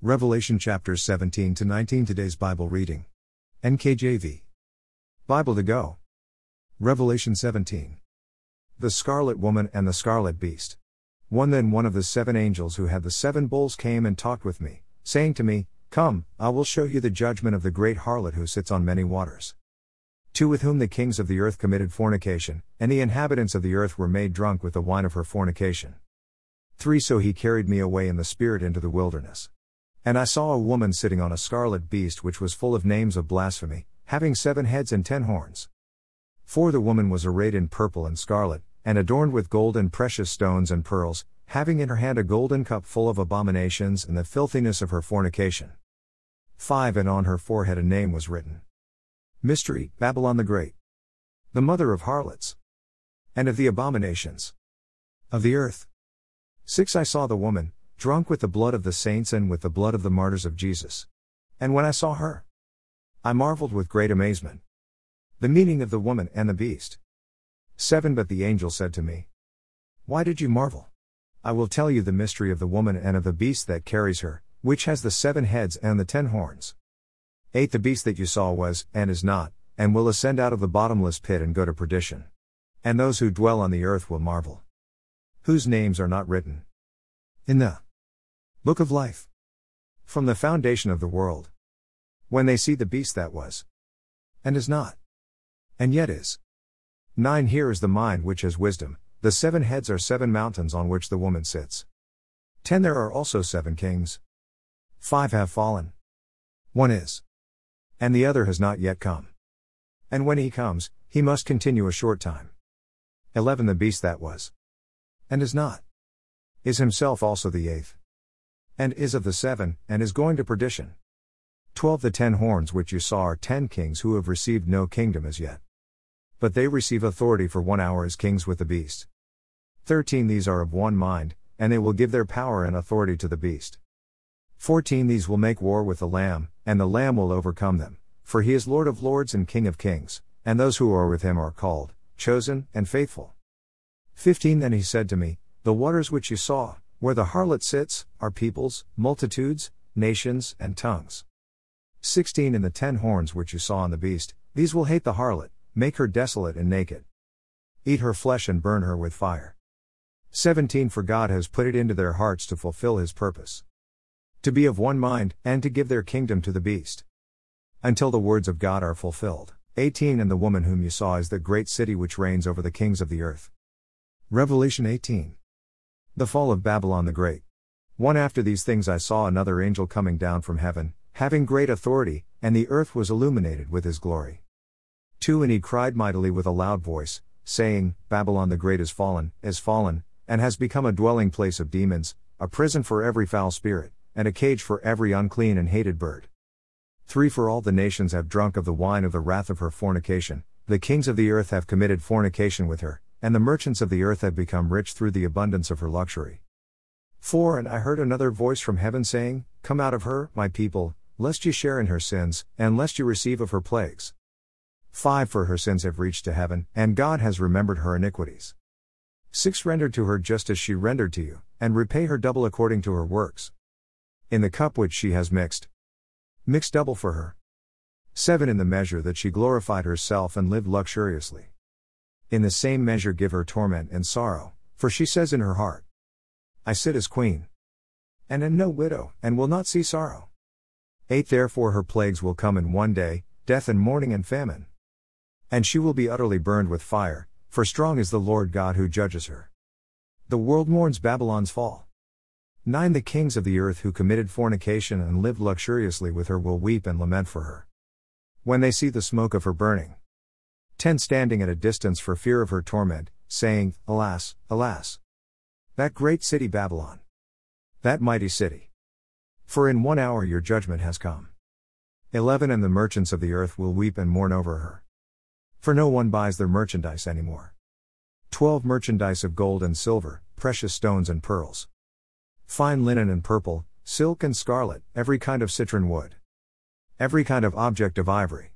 Revelation chapters 17 to 19 today's Bible reading. NKJV. Bible 2GO. Revelation 17. The scarlet woman and the scarlet beast. One then one of the seven angels who had the seven bowls came and talked with me, saying to me, Come, I will show you the judgment of the great harlot who sits on many waters. Two with whom the kings of the earth committed fornication, and the inhabitants of the earth were made drunk with the wine of her fornication. 3 So he carried me away in the spirit into the wilderness. And I saw a woman sitting on a scarlet beast which was full of names of blasphemy, having seven heads and ten horns. For The woman was arrayed in purple and scarlet, and adorned with gold and precious stones and pearls, having in her hand a golden cup full of abominations and the filthiness of her fornication. 5 And on her forehead a name was written Mystery, Babylon the Great. The mother of harlots. And of the abominations. Of the earth. 6 I saw the woman, drunk with the blood of the saints and with the blood of the martyrs of Jesus. And when I saw her, I marveled with great amazement. The meaning of the woman and the beast. 7 But the angel said to me, Why did you marvel? I will tell you the mystery of the woman and of the beast that carries her, which has the seven heads and the ten horns. 8 The beast that you saw was, and is not, and will ascend out of the bottomless pit and go to perdition. And those who dwell on the earth will marvel. Whose names are not written in the Book of Life. From the foundation of the world. When they see the beast that was. And is not. And yet is. 9 Here is the mind which has wisdom, the seven heads are seven mountains on which the woman sits. 10 There are also seven kings. 5 Have fallen. One is. And the other has not yet come. And when he comes, he must continue a short time. 11 The beast that was. And is not. Is himself also the eighth and is of the seven, and is going to perdition. 12 The ten horns which you saw are ten kings who have received no kingdom as yet. But they receive authority for one hour as kings with the beast. 13 These are of one mind, and they will give their power and authority to the beast. 14 These will make war with the Lamb, and the Lamb will overcome them, for he is Lord of lords and King of kings, and those who are with him are called, chosen, and faithful. 15 Then he said to me, The waters which you saw, where the harlot sits, are peoples, multitudes, nations, and tongues. 16 In the ten horns which you saw on the beast, these will hate the harlot, make her desolate and naked. Eat her flesh and burn her with fire. 17 For God has put it into their hearts to fulfill his purpose. To be of one mind, and to give their kingdom to the beast. Until the words of God are fulfilled. 18 And the woman whom you saw is the great city which reigns over the kings of the earth. Revelation 18. The fall of Babylon the Great. One after these things I saw another angel coming down from heaven, having great authority, and the earth was illuminated with his glory. 2 And he cried mightily with a loud voice, saying, Babylon the Great is fallen, is fallen, and has become a dwelling place of demons, a prison for every foul spirit, and a cage for every unclean and hated bird. 3 For all the nations have drunk of the wine of the wrath of her fornication, the kings of the earth have committed fornication with her, and the merchants of the earth have become rich through the abundance of her luxury. 4 And I heard another voice from heaven saying, Come out of her, my people, lest ye share in her sins, and lest ye receive of her plagues. 5 For her sins have reached to heaven, and God has remembered her iniquities. 6 Render to her just as she rendered to you, and repay her double according to her works. In the cup which she has mixed, mix double for her. 7 In the measure that she glorified herself and lived luxuriously. In the same measure give her torment and sorrow, for she says in her heart, I sit as queen, and am no widow, and will not see sorrow. 8 Therefore her plagues will come in one day, death and mourning and famine. And she will be utterly burned with fire, for strong is the Lord God who judges her. The world mourns Babylon's fall. 9 The kings of the earth who committed fornication and lived luxuriously with her will weep and lament for her. When they see the smoke of her burning. 10 Standing at a distance for fear of her torment, saying, Alas, alas! That great city Babylon! That mighty city! For in one hour your judgment has come. 11 And the merchants of the earth will weep and mourn over her. For no one buys their merchandise anymore. 12 Merchandise of gold and silver, precious stones and pearls. Fine linen and purple, silk and scarlet, every kind of citron wood. Every kind of object of ivory.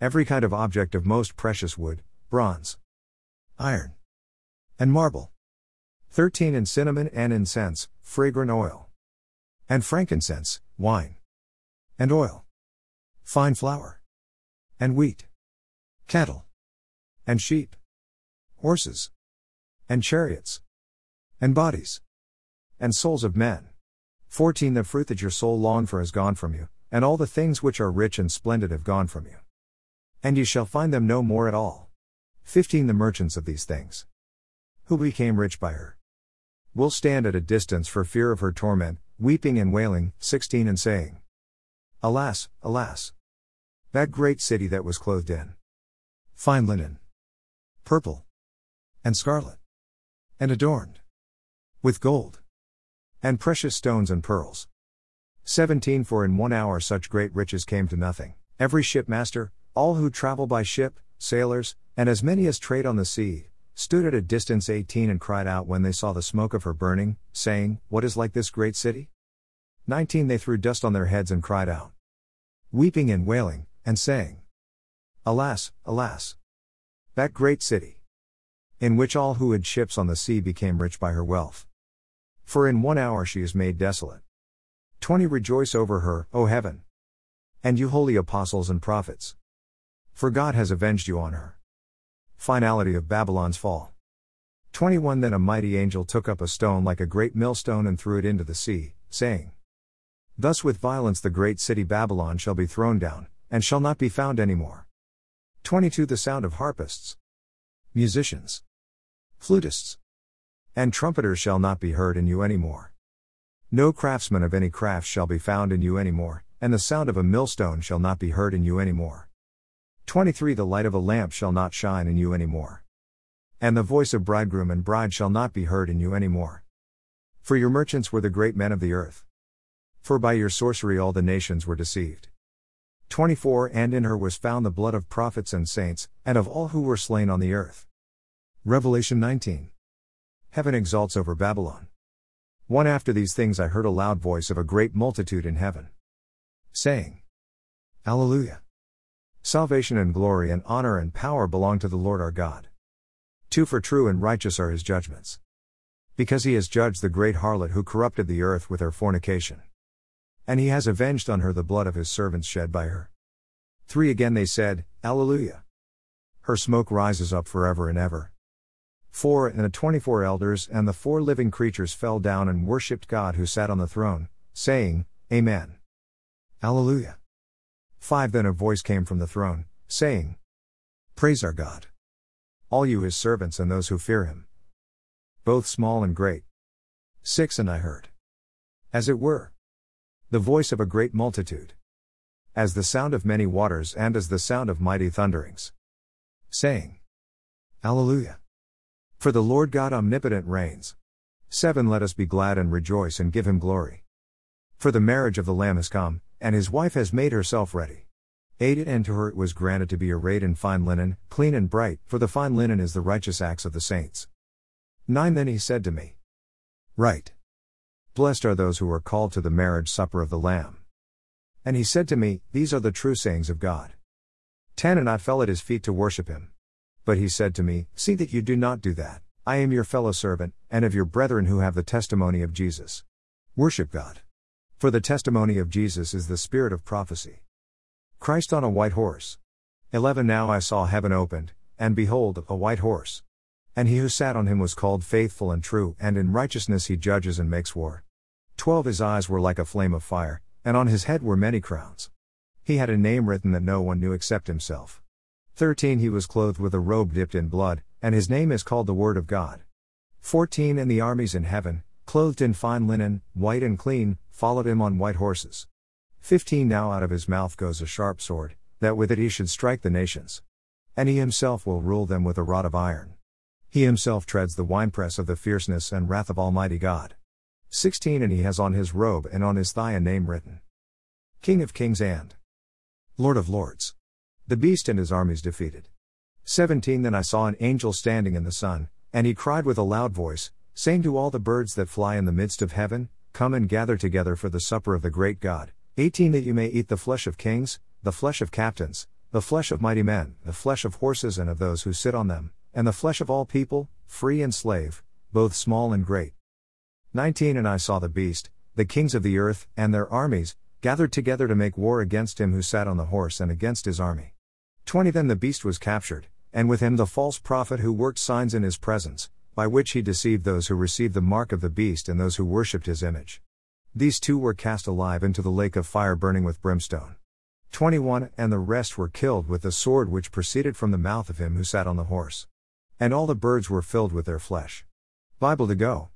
Every kind of object of most precious wood, bronze, iron, and marble. 13 In cinnamon and incense, fragrant oil. and frankincense, wine, and oil, fine flour, and wheat, cattle, and sheep, horses, and chariots, and bodies, and souls of men. 14 The fruit that your soul longed for has gone from you, and all the things which are rich and splendid have gone from you. And ye shall find them no more at all. 15 The merchants of these things, who became rich by her, will stand at a distance for fear of her torment, weeping and wailing, 16 and saying, Alas, alas! That great city that was clothed in fine linen, purple, and scarlet, and adorned with gold, and precious stones and pearls. 17 For in one hour such great riches came to nothing. Every shipmaster, all who travel by ship, sailors, and as many as trade on the sea, stood at a distance 18 and cried out when they saw the smoke of her burning, saying, What is like this great city? 19 They threw dust on their heads and cried out, weeping and wailing, and saying, Alas, alas! That great city! In which all who had ships on the sea became rich by her wealth. For in one hour she is made desolate. 20 Rejoice over her, O heaven! And you holy apostles and prophets! For God has avenged you on her. Finality of Babylon's fall. 21 Then a mighty angel took up a stone like a great millstone and threw it into the sea, saying, Thus with violence the great city Babylon shall be thrown down, and shall not be found any more. 22 The sound of harpists, musicians, flutists, and trumpeters shall not be heard in you any more. No craftsman of any craft shall be found in you any more, and the sound of a millstone shall not be heard in you any more. 23 The light of a lamp shall not shine in you any more. And the voice of bridegroom and bride shall not be heard in you any more. For your merchants were the great men of the earth. For by your sorcery all the nations were deceived. 24 And in her was found the blood of prophets and saints, and of all who were slain on the earth. Revelation 19. Heaven exalts over Babylon. One after these things I heard a loud voice of a great multitude in heaven. Saying, Alleluia. Salvation and glory and honor and power belong to the Lord our God. 2 For true and righteous are his judgments. Because he has judged the great harlot who corrupted the earth with her fornication. And he has avenged on her the blood of his servants shed by her. 3 Again they said, Alleluia. Her smoke rises up forever and ever. 4 And the twenty four elders and the four living creatures fell down and worshipped God who sat on the throne, saying, Amen. Alleluia. 5 Then a voice came from the throne, saying, Praise our God. All you his servants and those who fear him. Both small and great. 6 And I heard. As it were. The voice of a great multitude. As the sound of many waters and as the sound of mighty thunderings. Saying, Alleluia. For the Lord God omnipotent reigns. 7 Let us be glad and rejoice and give him glory. For the marriage of the Lamb has come, and his wife has made herself ready. 8 And to her it was granted to be arrayed in fine linen, clean and bright, for the fine linen is the righteous acts of the saints. 9 Then he said to me, Write. Blessed are those who are called to the marriage supper of the Lamb. And he said to me, These are the true sayings of God. 10 And I fell at his feet to worship him. But he said to me, See that you do not do that. I am your fellow servant, and of your brethren who have the testimony of Jesus. Worship God. For the testimony of Jesus is the spirit of prophecy. Christ on a white horse. 11 Now I saw heaven opened, and behold, a white horse. And he who sat on him was called faithful and true, and in righteousness he judges and makes war. 12 His eyes were like a flame of fire, and on his head were many crowns. He had a name written that no one knew except himself. 13 He was clothed with a robe dipped in blood, and his name is called the Word of God. 14 And the armies in heaven, clothed in fine linen, white and clean, followed him on white horses. 15 Now out of his mouth goes a sharp sword, that with it he should strike the nations. And he himself will rule them with a rod of iron. He himself treads the winepress of the fierceness and wrath of Almighty God. 16 And he has on his robe and on his thigh a name written King of Kings and Lord of Lords. The beast and his armies defeated. 17 Then I saw an angel standing in the sun, and he cried with a loud voice, saying to all the birds that fly in the midst of heaven, Come and gather together for the supper of the great God. 18 That you may eat the flesh of kings, the flesh of captains, the flesh of mighty men, the flesh of horses and of those who sit on them, and the flesh of all people, free and slave, both small and great. 19 And I saw the beast, the kings of the earth, and their armies, gathered together to make war against him who sat on the horse and against his army. 20 Then the beast was captured, and with him the false prophet who worked signs in his presence, by which he deceived those who received the mark of the beast and those who worshipped his image. These two were cast alive into the lake of fire burning with brimstone. 21 And the rest were killed with the sword which proceeded from the mouth of him who sat on the horse. And all the birds were filled with their flesh. Bible 2GO.